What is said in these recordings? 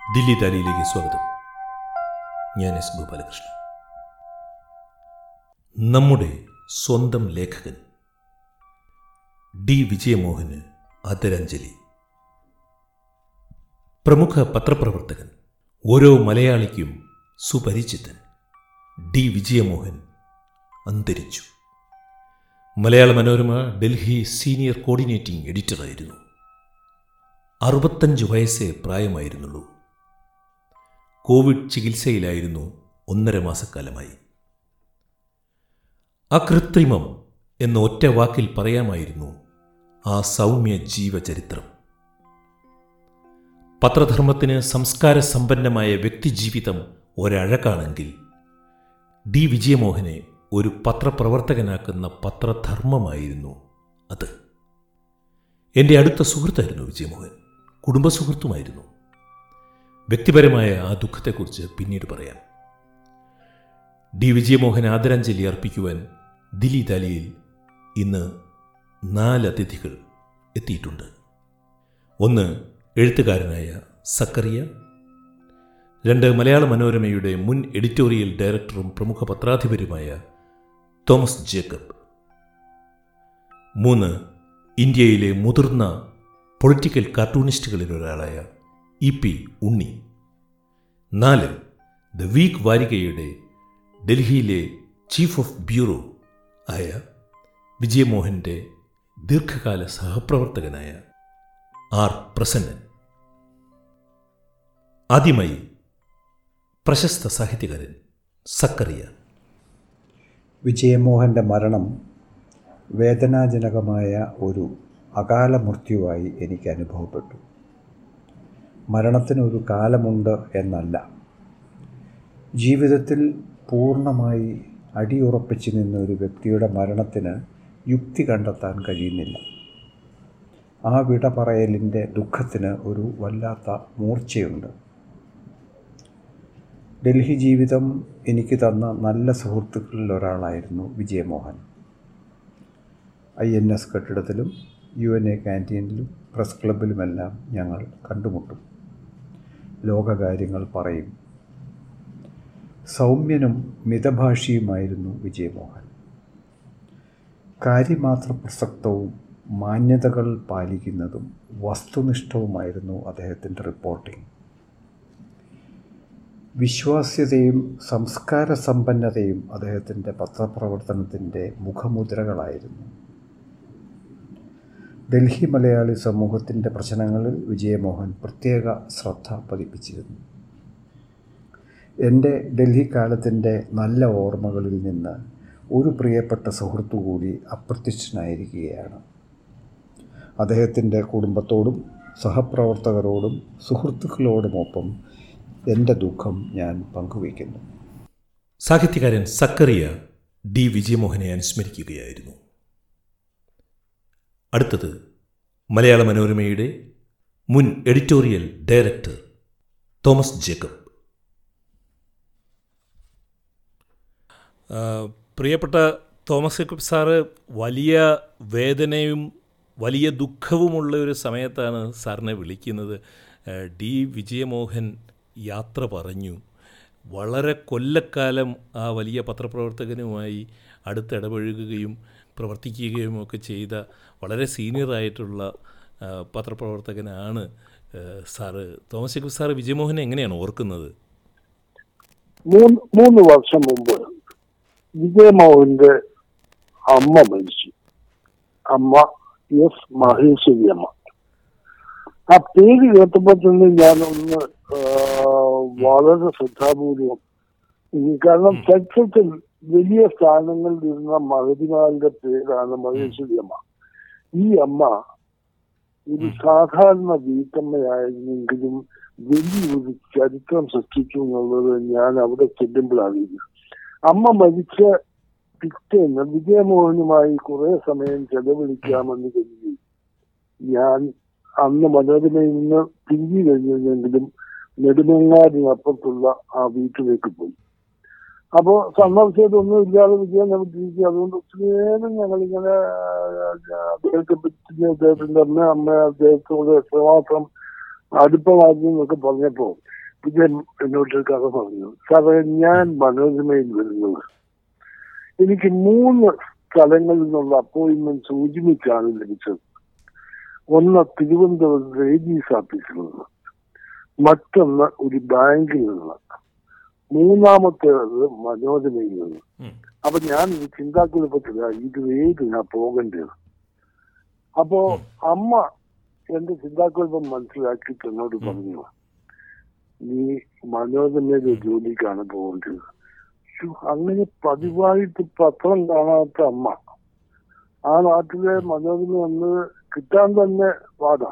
ദില്ലി താലിയിലേക്ക് സ്വാഗതം. ഞാൻ എസ് ഗോപാലകൃഷ്ണൻ. നമ്മുടെ സ്വന്തം ലേഖകൻ ഡി വിജയമോഹന് ആദരാഞ്ജലി. പ്രമുഖ പത്രപ്രവർത്തകൻ ഓരോ മലയാളിക്കും സുപരിചിതൻ ഡി വിജയമോഹൻ അന്തരിച്ചു. മലയാള മനോരമ ഡൽഹി സീനിയർ കോർഡിനേറ്റിംഗ് എഡിറ്ററായിരുന്നു. അറുപത്തഞ്ച് വയസ്സേ പ്രായമായിരുന്നുള്ളൂ. കോവിഡ് ചികിത്സയിലായിരുന്നു ഒന്നര മാസക്കാലമായി. അകൃത്രിമം എന്ന ഒറ്റ വാക്കിൽ പറയാമായിരുന്നു ആ സൗമ്യ ജീവചരിത്രം. പത്രധർമ്മത്തിന് സംസ്കാര സമ്പന്നമായ വ്യക്തിജീവിതം ഒരഴകാണെങ്കിൽ ഡി വിജയമോഹനെ ഒരു പത്രപ്രവർത്തകനാക്കുന്ന പത്രധർമ്മമായിരുന്നു അത്. എന്റെ അടുത്ത സുഹൃത്തായിരുന്നു വിജയമോഹൻ. കുടുംബ സുഹൃത്തുമായിരുന്നു വ്യക്തിപരമായ ആ ദുഃഖത്തെക്കുറിച്ച് പിന്നീട് പറയാം. ഡി. വിജയമോഹൻ ആദരാഞ്ജലി അർപ്പിക്കുവാൻ ദിലി ദാലിയിൽ ഇന്ന് നാല് അതിഥികൾ എത്തിയിട്ടുണ്ട്. ഒന്ന് എഴുത്തുകാരനായ സക്കറിയ രണ്ട് മലയാള മനോരമയുടെ മുൻ എഡിറ്റോറിയൽ ഡയറക്ടറും പ്രമുഖ പത്രാധിപരുമായ തോമസ് ജേക്കബ് മൂന്ന് ഇന്ത്യയിലെ മുതിർന്ന പൊളിറ്റിക്കൽ കാർട്ടൂണിസ്റ്റുകളിൽ ഒരാളായ ഇ പി ഉണ്ണി. നാല് ദ വീക്ക് വാരികയുടെ ഡൽഹിയിലെ ചീഫ് ഓഫ് ബ്യൂറോ ആയ വിജയമോഹന്റെ ദീർഘകാല സഹപ്രവർത്തകനായ ആർ പ്രസന്നൻ. ആദ്യമായി പ്രശസ്ത സാഹിത്യകാരൻ സക്കറിയ. വിജയമോഹന്റെ മരണം വേദനാജനകമായ ഒരു അകാല മൃത്യുവായി എനിക്ക് അനുഭവപ്പെട്ടു. മരണത്തിന് ഒരു കാലമുണ്ട് എന്നല്ല. ജീവിതത്തിൽ പൂർണമായി അടിയുറപ്പിച്ച് നിന്ന ഒരു വ്യക്തിയുടെ മരണത്തിന് യുക്തി കണ്ടെത്താൻ കഴിയുന്നില്ല. ആ വിട പറയലിന്റെ ദുഃഖത്തിന് ഒരു വല്ലാത്ത മൂർച്ചയുണ്ട്. ഡൽഹി ജീവിതം എനിക്ക് തന്ന നല്ല സുഹൃത്തുക്കളിൽ ഒരാളായിരുന്നു വിജയമോഹൻ. ഐ എൻ എസ് കെട്ടിടത്തിലും യു എൻ എ ക്യാന്റീനിലും പ്രസ് ക്ലബിലുമെല്ലാം ഞങ്ങൾ കണ്ടുമുട്ടും. ലോകകാര്യങ്ങൾ പറയും. സൗമ്യനും മിതഭാഷിയുമായിരുന്നു വിജയമോഹൻ. കാര്യമാത്ര പ്രസക്തവും മാന്യതകൾ പാലിക്കുന്നതും വസ്തുനിഷ്ഠവുമായിരുന്നു അദ്ദേഹത്തിന്റെ റിപ്പോർട്ടിംഗ്. വിശ്വാസ്യതയും സംസ്കാര സമ്പന്നതയും അദ്ദേഹത്തിന്റെ പത്രപ്രവർത്തനത്തിന്റെ മുഖമുദ്രകളായിരുന്നു. ഡൽഹി മലയാളി സമൂഹത്തിന്റെ പ്രശ്നങ്ങളിൽ വിജയമോഹൻ പ്രത്യേക ശ്രദ്ധ പതിപ്പിച്ചിരുന്നു. എന്റെ ഡൽഹി കാലത്തിന്റെ നല്ല ഓർമ്മകളിൽ നിന്ന് ഒരു പ്രിയപ്പെട്ട സുഹൃത്തു കൂടി അപ്രത്യക്ഷനായിരിക്കുകയാണ്. അദ്ദേഹത്തിന്റെ കുടുംബത്തോടും സഹപ്രവർത്തകരോടും സുഹൃത്തുക്കളോടുമൊപ്പം എന്റെ ദുഃഖം ഞാൻ പങ്കുവയ്ക്കുന്നു. സാഹിത്യകാരൻ സക്കറിയ ഡി വിജയമോഹനെ അനുസ്മരിക്കുകയായിരുന്നു അടുത്തത് മലയാള മനോരമയുടെ മുൻ എഡിറ്റോറിയൽ ഡയറക്ടർ തോമസ് ജേക്കബ്. പ്രിയപ്പെട്ട തോമസ് ജേക്കബ് സാറ് വലിയ വേദനയും വലിയ ദുഃഖവുമുള്ള ഒരു സമയത്താണ് സാറിനെ വിളിക്കുന്നത്. ഡി വിജയമോഹൻ യാത്ര പറഞ്ഞു. വളരെ കൊല്ലക്കാലം ആ വലിയ പത്രപ്രവർത്തകനുമായി അടുത്തിടപഴകുകയും പ്രവർത്തിക്കുകയും ഒക്കെ ചെയ്ത വളരെ സീനിയറായിട്ടുള്ള പത്രപ്രവർത്തകനാണ് സാറ്. തോമസ് ജേക്കബ് സാറ് വിജയമോഹനെ എങ്ങനെയാണ് ഓർക്കുന്നത്? മൂന്ന് വർഷം മുമ്പ് വിജയമോഹന്റെ അമ്മ മരിച്ചു. അമ്മ എസ് മഹേശ്വരി അമ്മ. ആ പേര് കേട്ടപ്പോൾ തന്നെ ഞാനൊന്ന് വളരെ ശ്രദ്ധാപൂർവം. കാരണം ചരിത്രത്തിൽ വലിയ സ്ഥാനങ്ങളിൽ ഇരുന്ന മഹതിമാരുടെ പേരാണ് മഹേശ്വരി അമ്മ. ഈ അമ്മ ഒരു സാധാരണ വീട്ടമ്മയായിരുന്നെങ്കിലും വലിയൊരു ചരിത്രം സൃഷ്ടിച്ചു എന്നുള്ളത് ഞാൻ അവിടെ ചെല്ലുമ്പോൾ അറിയുന്നു അമ്മ മരിച്ച പിറ്റേന്ന് വിജയമോഹനുമായി കുറെ സമയം ചെലവഴിക്കാമെന്ന് കരുതി. ഞാൻ അന്ന് മനോരമയിൽ നിന്ന് തിരിഞ്ഞു കഴിഞ്ഞിരുന്നെങ്കിലും നെടുമങ്ങാടിനപ്പുറത്തുള്ള ആ വീട്ടിലേക്ക് പോയി. അപ്പോ സന്ദർശിച്ചതൊന്നും ഇല്ലാതെ വിജയം നമുക്ക് അതുകൊണ്ട് ഒത്തിരി നേരം ഞങ്ങളിങ്ങനെ അദ്ദേഹത്തെ പറ്റി അദ്ദേഹത്തിന്റെ അമ്മ അമ്മ അദ്ദേഹത്തോട് എത്രമാത്രം അടുപ്പമായിരുന്നു എന്നൊക്കെ പറഞ്ഞപ്പോ വിജയൻ എന്നോട് കഥ പറഞ്ഞു. സാറേ ഞാൻ മനോരമയിൽ വരുന്നത്. എനിക്ക് മൂന്ന് സ്ഥലങ്ങളിൽ നിന്നുള്ള അപ്പോയിന്റ്മെന്റ് ഒരുമിച്ചാണ് ലഭിച്ചത്. ഒന്ന് തിരുവനന്തപുരം ഏജീസ് ഓഫീസിൽ നിന്ന് മറ്റൊന്ന് ഒരു ബാങ്കിൽ നിന്ന്. മൂന്നാമത്തേത് മനോജ് നെയ്യാണ്. അപ്പൊ ഞാൻ ഈ ചിന്താക്കുഴപ്പത്തില ഇത് ഏതിനാ പോകേണ്ടത് അപ്പോ അമ്മ എന്റെ ചിന്താക്കുഴപ്പം മനസ്സിലാക്കി എന്നോട് പറഞ്ഞു നീ മനോരമയിലെ ജോലിക്കാണ് പോകേണ്ടത്. അങ്ങനെ പതിവായിട്ട് പത്രം കാണാത്ത അമ്മ. ആ നാട്ടിലെ മനോരമ വന്ന് കിട്ടാൻ തന്നെ വാദ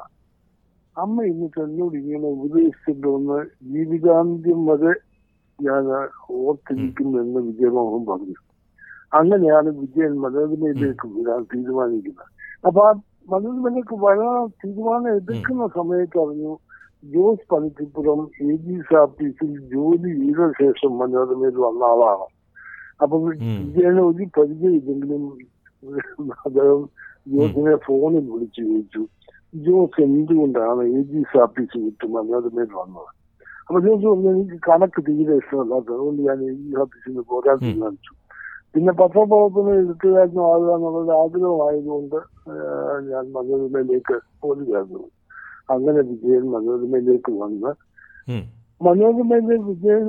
അമ്മ ഇന്ന് തന്നോട് ഇങ്ങനെ ഉപദേശിച്ചിട്ടൊന്ന് ജീവിതാന്ത്യം വരെ ഞാൻ ഓർത്തിരിക്കുമെന്ന് വിജയമോഹൻ പറഞ്ഞു. അങ്ങനെയാണ് വിജയൻ മനോരമയിലേക്ക് വരാൻ തീരുമാനിക്കുന്നത്. അപ്പൊ ആ മനോരമയിലേക്ക് വരാൻ തീരുമാനം എടുക്കുന്ന സമയത്ത് അറിഞ്ഞു ജോസ് പണിച്ചിപ്പുറം എ ജി ഓഫീസിൽ ജോലി ചെയ്ത ശേഷം മനോരമയിൽ വന്ന ആളാണ്. അപ്പൊ വിജയനെ ഒരു പരിചയമില്ലെങ്കിലും അദ്ദേഹം ജോസിനെ ഫോണിൽ വിളിച്ചു ചോദിച്ചു ജോസ് എന്തുകൊണ്ടാണ് എ ജി ഓഫീസ് വിട്ട് മനോരമയിൽ വന്നത്? അപ്പൊ എനിക്ക് കണക്ക് തീരെ ഇഷ്ടമല്ലാത്ത അതുകൊണ്ട് ഞാൻ ഓഫീസിൽ നിന്ന് പോരാൻ തീരുമാനിച്ചു പിന്നെ പത്രപ്രവർത്തനം എഴുത്തുകാരനും ആകുക എന്നുള്ളത് ആഗ്രഹമായതുകൊണ്ട് ഞാൻ മനോരമയിലേക്ക് പോരുകയായിരുന്നു അങ്ങനെ വിജയൻ മനോരമയിലേക്ക് വന്ന്. മനോരമയിലെ വിജയൻ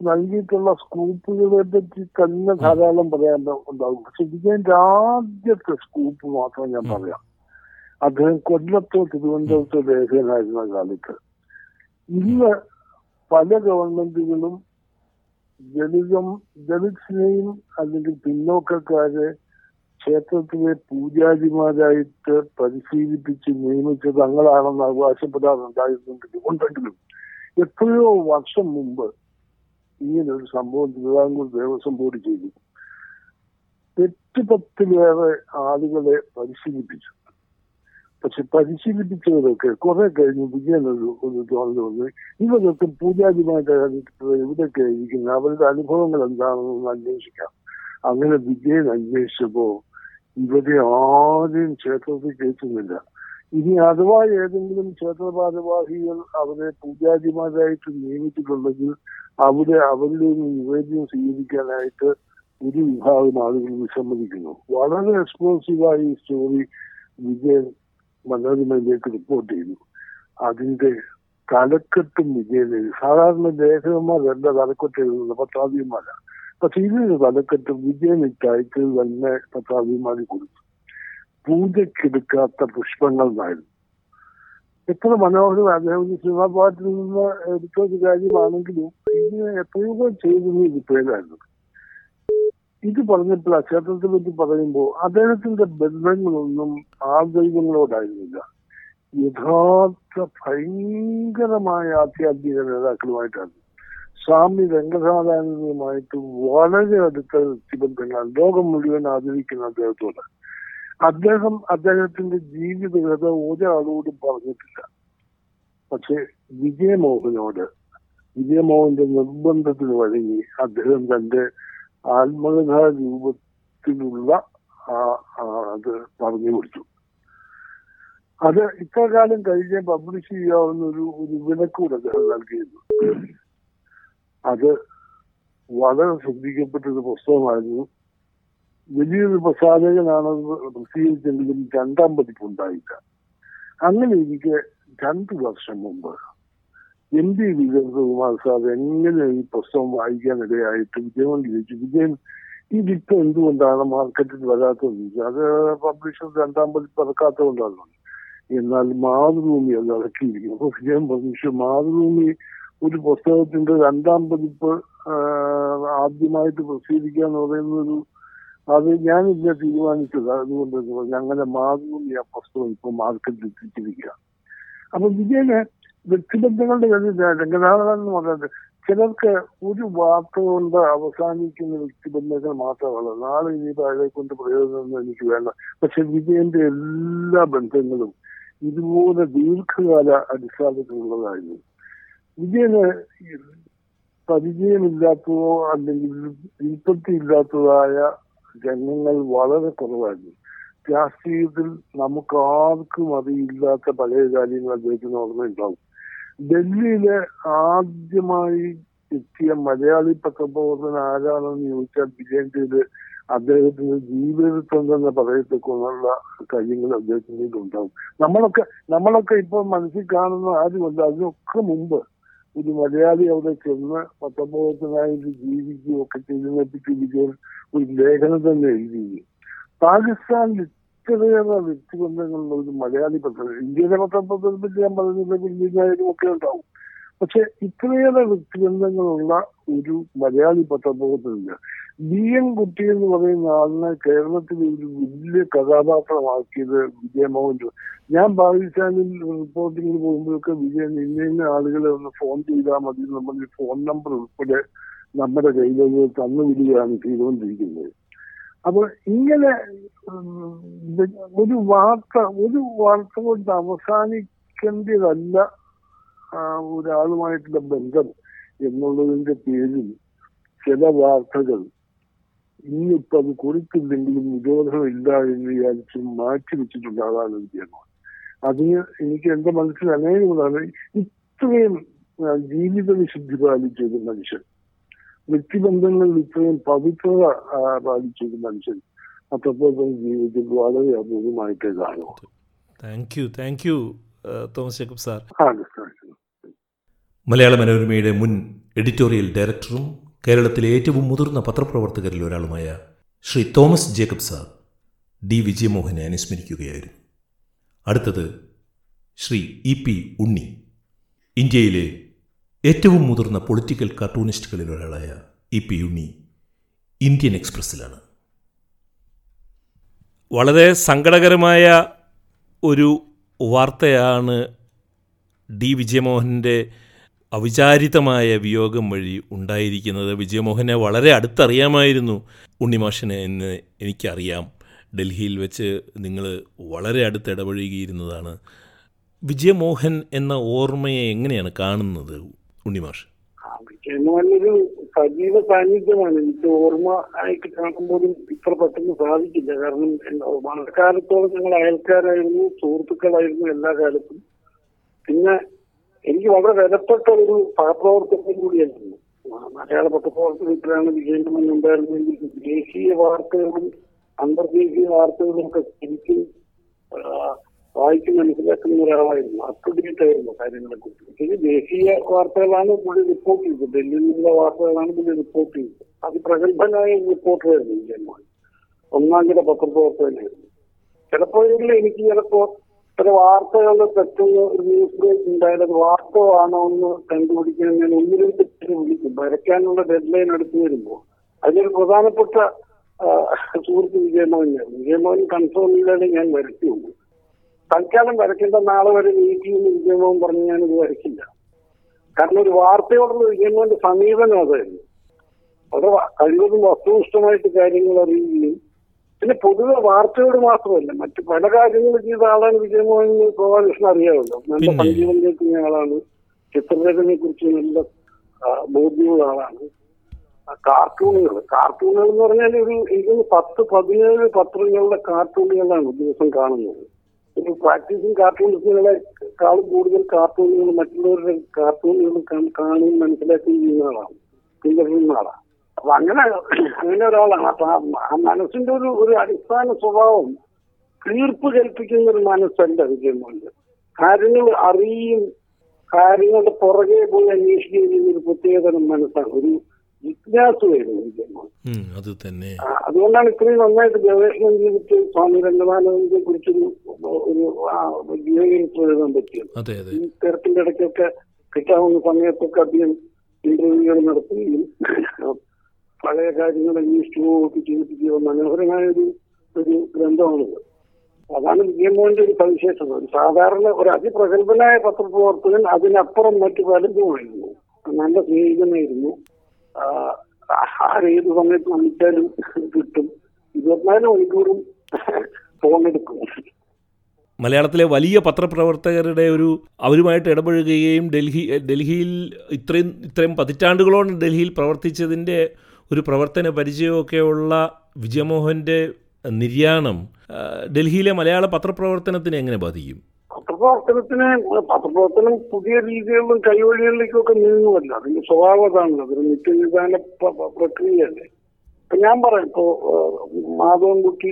നൽകിയിട്ടുള്ള സ്കൂപ്പുകളെ പറ്റി തന്നെ ധാരാളം പറയാൻ ഉണ്ടാവും പക്ഷെ വിജയന്റെ ആദ്യത്തെ സ്കൂപ്പ് മാത്രം ഞാൻ പറയാം അദ്ദേഹം കൊല്ലത്തോ തിരുവനന്തപുരത്തോ ലേഖകനായിരുന്ന കാലത്ത് ഇന്ന് പല ഗവൺമെന്റുകളും ദളിതം ദളിത്സിനെയും അല്ലെങ്കിൽ പിന്നോക്കക്കാരെ ക്ഷേത്രത്തിലെ പൂജാരിമാരായിട്ട് പരിശീലിപ്പിച്ച് നിയമിച്ച തങ്ങളാണെന്ന് അവകാശപ്പെടാറുണ്ടായിരുന്നുണ്ട് ഉണ്ടെങ്കിലും എത്രയോ വർഷം മുമ്പ് ഇങ്ങനെ ഒരു സംഭവം തിരുവിതാംകൂർ ദേവസ്വം ബോർഡ് ചെയ്തു. എട്ട് പത്തിലേറെ ആളുകളെ പരിശീലിപ്പിച്ചു. പക്ഷെ പരിശീലിപ്പിച്ചവരൊക്കെ കുറെ കഴിഞ്ഞ് വിജയൻ ഒരു ഒരു തോന്നൽ വന്ന് ഇവരൊക്കെ പൂജാരിമാരുടെ കാര്യത്തിൽ ഇവിടെയൊക്കെ ഇരിക്കുന്ന അവരുടെ അനുഭവങ്ങൾ എന്താണെന്ന് അന്വേഷിക്കാം അങ്ങനെ വിജയൻ അന്വേഷിച്ചപ്പോ ഇവരെ ആരും ക്ഷേത്രത്തിൽ കയറ്റുന്നില്ല ഇനി അഥവാ ഏതെങ്കിലും ക്ഷേത്ര ഭാരവാഹികൾ അവരെ പൂജാരിമാരായിട്ട് നിയമിച്ചിട്ടുണ്ടെങ്കിൽ അവിടെ അവരുടെ നിവേദ്യം സ്വീകരിക്കാനായിട്ട് ഒരു വിഭാഗം ആളുകൾ വിസമ്മതിക്കുന്നു വളരെ എക്സ്പ്ലോസീവായി ഈ സ്റ്റോറി വിജയൻ മനോരമയിലേക്ക് റിപ്പോർട്ട് ചെയ്തു. അതിന്റെ തലക്കെട്ടും വിജയൻ സാധാരണ സാധാരണ ലേഖകന്മാരല്ല തലക്കെട്ട് എഴുതുന്നത് പത്രാധിപന്മാരാണ് പക്ഷെ ഇതിന് തലക്കെട്ടും വിജയൻ ഇട്ടയച്ചത് തന്നെ പത്രാധിപന്മാർ കൊടുത്തു. പൂജയ്ക്കെടുക്കാത്ത പുഷ്പങ്ങൾ എന്നായിരുന്നു എത്ര മനോഹരം. അദ്ദേഹം സിനിമാ പാട്ടിൽ നിന്ന് എടുത്ത ഒരു കാര്യമാണെങ്കിലും ഇതിനെ എത്രയോ ചെയ്തത് ഇത് പേരായിരുന്നു ഇത് പറഞ്ഞപ്പോൾ ക്ഷേത്രത്തെ പറ്റി പറയുമ്പോൾ അദ്ദേഹത്തിന്റെ ബന്ധങ്ങളൊന്നും ആ ദൈവങ്ങളോടായിരുന്നില്ല യഥാർത്ഥ ഭയങ്കരമായ ആധ്യാത്മിക നേതാക്കളുമായിട്ടാണ്. സ്വാമി രംഗസാധാരണയുമായിട്ട് വളരെ അടുത്ത വ്യക്തിബന്ധങ്ങളാണ് ലോകം മുഴുവൻ ആദരിക്കുന്ന അദ്ദേഹത്തോട്. അദ്ദേഹം അദ്ദേഹത്തിന്റെ ജീവിതകഥ ഒരാളോടും പറഞ്ഞിട്ടില്ല. പക്ഷെ വിജയമോഹനോട് വിജയമോഹന്റെ നിർബന്ധത്തിന് വഴങ്ങി അദ്ദേഹം തന്റെ ആത്മകഥാ രൂപത്തിലുള്ള അത് പറഞ്ഞു കൊടുത്തു. അത് ഇത്ര കാലം കഴിഞ്ഞ് പബ്ലിഷ് ചെയ്യാവുന്ന ഒരു ഒരു വിലക്കൂടെ നൽകിയിരുന്നു. അത് വളരെ ശ്രദ്ധിക്കപ്പെട്ടൊരു പുസ്തകമായിരുന്നു. വലിയൊരു പ്രസാധകനാണ് പ്രസിദ്ധീകരിച്ചെങ്കിലും രണ്ടാം പതിപ്പ് ഉണ്ടായില്ല. അങ്ങനെ എനിക്ക് രണ്ടു വർഷം മുമ്പ് എം പി വിജയകുമാർ സാർ എങ്ങനെ ഈ പുസ്തകം വായിക്കാനിടയായിട്ട് വിജയം ചോദിച്ചു വിജയൻ ഈ ഇതിപ്പോ എന്തുകൊണ്ടാണ് മാർക്കറ്റിൽ വരാത്തത്? അത് പബ്ലിഷർ രണ്ടാം പതിപ്പ് ഇറക്കാത്തതുകൊണ്ടാണ് എന്നാൽ മാതൃഭൂമി അത് ഇറക്കിയിരിക്കും അപ്പൊ വിജയൻ പറഞ്ഞു മാതൃഭൂമി ഒരു പുസ്തകത്തിന്റെ രണ്ടാം പതിപ്പ് ആദ്യമായിട്ട് പ്രസിദ്ധീകരിക്കുക എന്ന് പറയുന്നൊരു അത് ഞാൻ ഞാനില്ല തീരുമാനിച്ചത്. അതുകൊണ്ട് ഞങ്ങളുടെ മാതൃഭൂമി ആ പുസ്തകം ഇപ്പൊ മാർക്കറ്റിൽ എത്തിച്ചിരിക്കുക അപ്പൊ വിജയന് വ്യക്തിബന്ധങ്ങളുടെ കാര്യത്തിൽ രംഗനാഥൻ എന്ന് ചിലർക്ക് ഒരു വാർത്ത കൊണ്ട് അവസാനിക്കുന്ന വ്യക്തിബന്ധങ്ങൾ മാത്രമല്ല നാളെ ഇനി താഴെ കൊണ്ട് പ്രയോജനമൊന്നും എനിക്ക് വേണ്ട. പക്ഷെ വിജയന്റെ എല്ലാ ബന്ധങ്ങളും ഇതുപോലെ ദീർഘകാല അടിസ്ഥാനത്തിലുള്ളതായിരുന്നു. വിജയന് പരിചയമില്ലാത്തതോ അല്ലെങ്കിൽ ഉൽപ്പത്തിയില്ലാത്തതായ ജനങ്ങൾ വളരെ കുറവായിരുന്നു. രാഷ്ട്രീയത്തിൽ നമുക്ക് ആർക്കും അറിയില്ലാത്ത പഴയ കാര്യങ്ങൾ അദ്ദേഹത്തിന് ഓർമ്മയുണ്ടാവും. ഡൽഹിയിലെ ആദ്യമായി എത്തിയ മലയാളി പത്രപ്രവർത്തകൻ ആരാണെന്ന് ചോദിച്ചാൽ വിജയന്റെ അദ്ദേഹത്തിന്റെ ജീവിതത്വം തന്നെ പറയത്തക്കുള്ള കാര്യങ്ങൾ അദ്ദേഹത്തിന്റെ ഉണ്ടാവും നമ്മളൊക്കെ നമ്മളൊക്കെ ഇപ്പൊ മനസ്സിൽ കാണുന്ന ആരുമല്ല. അതിനൊക്കെ മുമ്പ് ഒരു മലയാളി അവിടെ ചെന്ന് പത്രബോധത്തിനായിട്ട് ജീവിക്കുകയൊക്കെ ഒക്കെ ചെയ്തതിനെ പറ്റി വിജയൻ ഒരു ലേഖനം തന്നെ എഴുതി പാകിസ്ഥാനിൽ ഇത്രയേറെ വ്യക്തിബന്ധങ്ങളുള്ള ഒരു മലയാളി പത്രം. ഇന്ത്യയിലെ പത്രപ്രവർത്തനത്തിൽ ഞാൻ കുഞ്ഞിനായാലും ഒക്കെ ഉണ്ടാവും. പക്ഷെ ഇത്രയേറെ വ്യക്തിബന്ധങ്ങളുള്ള ഒരു മലയാളി പത്രപ്രവർത്തനമില്ല ബി എൻ കുട്ടി എന്ന് പറയുന്ന ആളിനെ കേരളത്തിൽ ഒരു വലിയ കഥാപാത്രമാക്കിയത് വിജയമോഹൻ ഞാൻ പാകിസ്ഥാനിൽ റിപ്പോർട്ടിങ്ങിന് പോകുമ്പോഴൊക്കെ വിജയൻ ഇന്ന ഇന്ന ആളുകളെ ഒന്ന് ഫോൺ ചെയ്താൽ മതി നമ്മൾ ഫോൺ നമ്പർ ഉൾപ്പെടെ നമ്മുടെ കയ്യിലേക്ക് തന്നു വിടുകയാണ് ചെയ്തുകൊണ്ടിരിക്കുന്നത്. അപ്പൊ ഇങ്ങനെ ഒരു വാർത്ത ഒരു വാർത്ത കൊണ്ട് അവസാനിക്കേണ്ടതല്ല ഒരാളുമായിട്ടുള്ള ബന്ധം എന്നുള്ളതിന്റെ പേരിൽ ചില വാർത്തകൾ ഇന്നിപ്പോ അത് കുറിച്ചില്ലെങ്കിലും നിരോധനമില്ല എന്ന് വിചാരിച്ച് മാറ്റി വെച്ചിട്ടുണ്ട് അതാണ് വിജയമാണ് അതിന് എനിക്ക് എന്റെ മനസ്സിൽ അനേകമാണ് ഇത്രയും ജീവിത വിശുദ്ധി പാലിച്ച മനുഷ്യൻ വ്യക്തിബന്ധങ്ങളിൽ ഇത്രയും പവിത്രത പാലിച്ചൊരു മനുഷ്യൻ. അത്രത്തോളം ജീവിതത്തിൽ വളരെ അപൂർവമായിട്ടേ കാണുമോ thank you thank you Thomas Jacob sir. Malayala മനോരമയുടെ മുൻ എഡിറ്റോറിയൽ ഡയറക്ടറും കേരളത്തിലെ ഏറ്റവും മുതിർന്ന പത്രപ്രവർത്തകരിൽ ഒരാളുമായ Shri Thomas Jacob sir D. വിജയമോഹനെ അനുസ്മരിക്കുകയായിരുന്നു. അടുത്തത് ശ്രീ ഇ. പി. ഉണ്ണി ഇന്ത്യയിലെ ഏറ്റവും മുതിർന്ന പൊളിറ്റിക്കൽ കാർട്ടൂണിസ്റ്റുകളിൽ ഒരാളായ ഇ പി ഉണ്ണി ഇന്ത്യൻ എക്സ്പ്രസ്സിലാണ്. വളരെ സങ്കടകരമായ ഒരു വാർത്തയാണ് ഡി വിജയമോഹന്റെ അവിചാരിതമായ വിയോഗം വഴി ഉണ്ടായിരിക്കുന്നത്. വിജയമോഹനെ വളരെ അടുത്തറിയാമായിരുന്നു ഉണ്ണിമാഷിനെ എന്ന് എനിക്കറിയാം. ഡൽഹിയിൽ വെച്ച് നിങ്ങൾ വളരെ അടുത്ത് ഇടപഴകിയിരുന്നതാണ്. വിജയമോഹൻ എന്ന ഓർമ്മയെ എങ്ങനെയാണ് കാണുന്നത്? ഉണ്ണിമാഷ്. നല്ലൊരു സജീവ സാന്നിധ്യമാണ്. എനിക്ക് ഓർമ്മ ആയിട്ട് കാണുമ്പോഴും ഇത്ര പെട്ടെന്ന് സാധിക്കില്ല. കാരണം മഴക്കാലത്തോളം ഞങ്ങൾ അയൽക്കാരായിരുന്നു സുഹൃത്തുക്കളായിരുന്നു എല്ലാ കാലത്തും. പിന്നെ എനിക്ക് വളരെ വിലപ്പെട്ട ഒരു സഹപ്രവർത്തകൻ കൂടിയായിരുന്നു. മലയാള പത്രപ്രവർത്തനത്തിലാണ് വിജയമോഹൻ ഉണ്ടായിരുന്നെങ്കിൽ ദേശീയ വാർത്തകളും അന്തർദേശീയ വാർത്തകളും ഒക്കെ എനിക്ക് വായിച്ച് മനസ്സിലാക്കുന്ന ഒരാളായിരുന്നു. അപ് ആയിരുന്നു കാര്യങ്ങളെ കുറിച്ച് പിന്നെ ദേശീയ വാർത്തകളാണ് പുള്ളി റിപ്പോർട്ട് ചെയ്തത്. ഡൽഹിയിൽ നിന്നുള്ള വാർത്തകളാണ് പുള്ളി റിപ്പോർട്ട് ചെയ്തത്. അത് പ്രഗത്ഭനായ റിപ്പോർട്ടറായിരുന്നു വിജയന്മാർ ഒന്നാം കിട പത്രപ്രവർത്തകനായിരുന്നു. ചിലപ്പോഴെങ്കിലും എനിക്ക് ചിലപ്പോ ചില വാർത്തകളുടെ തെറ്റുന്ന ഒരു ന്യൂസ് ബ്രേക്ക് ഉണ്ടായത് അത് വാസ്തവമാണോ എന്ന് കണ്ടുപിടിക്കാൻ ഞാൻ ഒന്ന് രണ്ട് പേര് വിളിക്കും. വരയ്ക്കാനുള്ള ഡെഡ് ലൈൻ അടുത്ത് വരുമ്പോൾ അതിലൊരു പ്രധാനപ്പെട്ട സുഹൃത്ത് വിജയമോഹനായിരുന്നു വിജയമോഹൻ കൺഫേം ഇല്ലാതെ ഞാൻ വരയ്ക്കുള്ളൂ തൽക്കാലം വരയ്ക്കേണ്ട നാളെ വരെ നീട്ടിയെന്ന് വിജയമോഹൻ പറഞ്ഞ് ഞാനിത് വരയ്ക്കില്ല. കാരണം ഒരു വാർത്തയോടുള്ള വിജയമോഹന്റെ സമീപനം അതായിരുന്നു. അവിടെ കഴിവതും വസ്തുനിഷ്ഠമായിട്ട് കാര്യങ്ങൾ അറിയുകയും പിന്നെ പൊതുവെ വാർത്തയോട് മാത്രമല്ല മറ്റു പല കാര്യങ്ങളും ചെയ്ത ആളാണ് വിജയമോഹൻ ഗോപാലകൃഷ്ണൻ അറിയാമല്ലോ. നല്ല. സംഗീതം കേൾക്കുന്ന ആളാണ്. ചിത്രരചനയെ കുറിച്ച് നല്ല ബോധ്യമുള്ള ആളാണ്. കാർട്ടൂണുകൾ. കാർട്ടൂണുകൾ എന്ന് പറഞ്ഞാൽ ഒരു ഇതിന് പത്ത് പതിനേഴ് പത്രങ്ങളുടെ കാർട്ടൂണുകളാണ് ദിവസം കാണുന്നത്. ഒരു കാർട്ടൂൺ കാർട്ടൂണിസ്റ്റുകളെക്കാളും കൂടുതൽ കാർട്ടൂണുകൾ മറ്റുള്ളവരുടെ കാർട്ടൂണുകൾ കാണുകയും മനസ്സിലാക്കുകയും ചെയ്യുന്ന ആളാണ്. പിന്തുടരുന്ന ആളാണ്. അപ്പൊ അങ്ങനെ അങ്ങനെ ഒരാളാണ്. അപ്പൊ ആ മനസ്സിന്റെ ഒരു ഒരു അടിസ്ഥാന സ്വഭാവം തീർപ്പ് കൽപ്പിക്കുന്ന ഒരു മനസ്സല്ല വിജയമുണ്ട് കാര്യങ്ങൾ അറിയും കാര്യങ്ങളുടെ പുറകെ പോയി അന്വേഷിക്കുകയും ചെയ്യുന്ന ഒരു പ്രത്യേകതരം മനസ്സാണ്. ഒരു അത് തന്നെ. അതുകൊണ്ടാണ് ഇത്രയും നന്നായിട്ട് ഗവേഷണം ചെയ്തിട്ട് സ്വാമി രംഗനാഥനെ കുറിച്ചൊരു ഒരു ഗവേഷണം എഴുതാൻ പറ്റിയത്. ഈ തിരക്കിന്റെ ഇടയ്ക്കൊക്കെ കിട്ടാവുന്ന സമയത്തൊക്കെ അധികം ഇന്റർവ്യൂകൾ നടത്തുകയും പഴയ കാര്യങ്ങൾ അന്വേഷിക്കുകയൊക്കെ ചെയ്തിരിക്കുക മനോഹരമായ ഒരു ഒരു ഗ്രന്ഥമാണിത്. അതാണ് വിജയമോഹന്റെ ഒരു സവിശേഷത. ഒരു സാധാരണ ഒരു അതിപ്രഗത്ഭനായ പത്രപ്രവർത്തകൻ അതിനപ്പുറം മറ്റു പലതുമായിരുന്നു നല്ല സ്നേഹിതനായിരുന്നു. ആരേത് സമയത്ത് വിളിച്ചാലും കിട്ടും. ഇരുപത്തിനാല് മണിക്കൂറും ഫോൺ എടുക്കും. മലയാളത്തിലെ വലിയ പത്രപ്രവർത്തകരുടെ ഒരു അവരുമായിട്ട് ഇടപഴകുകയും ഡൽഹി ഡൽഹിയിൽ ഇത്രയും ഇത്രയും പതിറ്റാണ്ടുകളോളം ഡൽഹിയിൽ പ്രവർത്തിച്ചതിന്റെ ഒരു പ്രവർത്തന പരിചയമൊക്കെയുള്ള വിജയമോഹന്റെ നിര്യാണം ഡൽഹിയിലെ മലയാള പത്രപ്രവർത്തനത്തിനെ എങ്ങനെ ബാധിക്കും? പത്രപ്രവർത്തനം പത്രപ്രവർത്തനത്തിന് പത്രപ്രവർത്തനം പുതിയ രീതികളിലും കൈവഴികളിലേക്കും ഒക്കെ നീങ്ങുമല്ല. അതിന്റെ സ്വഭാവതാണല്ലോ അതൊരു നിത്യനിദാന പ്രക്രിയയല്ലേ. ഇപ്പൊ ഞാൻ പറയാം. ഇപ്പോ Madhavankutty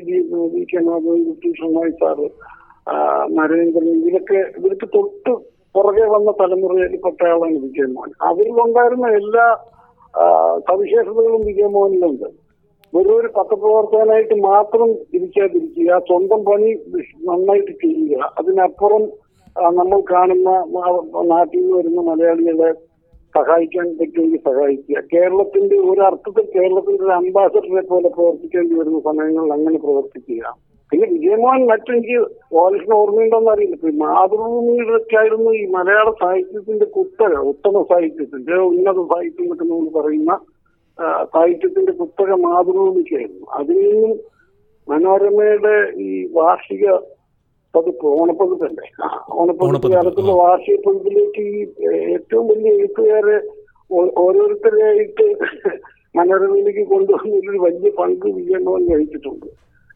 V K Madhavankutty Shenoy sir Narendran ഇവരൊക്കെ ഇവർക്ക് തൊട്ട് പുറകെ വന്ന തലമുറയിൽ പെട്ട ആളാണ് വിജയമോഹൻ. അവരിലുണ്ടായിരുന്ന എല്ലാ സവിശേഷതകളും സവിശേഷതകളും വിജയമോഹനിലുണ്ട്. വെറും ഒരു പത്രപ്രവർത്തകനായിട്ട് മാത്രം ഇരിക്കാതിരിക്കുക സ്വന്തം പണി നന്നായിട്ട് ചെയ്യുക അതിനപ്പുറം നമ്മൾ കാണുന്ന നാട്ടിൽ നിന്ന് വരുന്ന മലയാളികളെ സഹായിക്കാൻ പറ്റുമെങ്കിൽ സഹായിക്കുക. കേരളത്തിന്റെ ഒരർത്ഥത്തിൽ കേരളത്തിന്റെ ഒരു അംബാസഡറെ പോലെ പ്രവർത്തിക്കേണ്ടി വരുന്ന സമയങ്ങളിൽ അങ്ങനെ പ്രവർത്തിക്കുക. പിന്നെ വിജയമോഹൻ മറ്റെനിക്ക് വാലിഷിന് ഓർമ്മയുണ്ടോന്ന് അറിയില്ല. ഇപ്പൊ ഈ മാതൃഭൂമിയിലൊക്കെ ആയിരുന്നു ഈ മലയാള സാഹിത്യത്തിന്റെ കുത്തക ഉത്തമ സാഹിത്യത്തിന്റെ ഉന്നത സാഹിത്യം എന്നൊക്കെ നമ്മൾ പറയുന്ന സാഹിത്യത്തിന്റെ കുത്തക മാതൃഭൂമിക്കായിരുന്നു. അതിൽ നിന്നും മനോരമയുടെ ഈ വാർഷിക പതിപ്പ് ഓണപ്പതിപ്പല്ലേ ഓണപ്പതിപ്പ് കാലത്തുള്ള വാർഷിക പതിപ്പിലേക്ക് ഈ ഏറ്റവും വലിയ എഴുത്തുകാരെ ഓരോരുത്തരെയായിട്ട് മനോരമയിലേക്ക് കൊണ്ടുവന്നതിൽ വലിയ പങ്ക് വിജയമോഹൻ വഹിച്ചിട്ടുണ്ട്.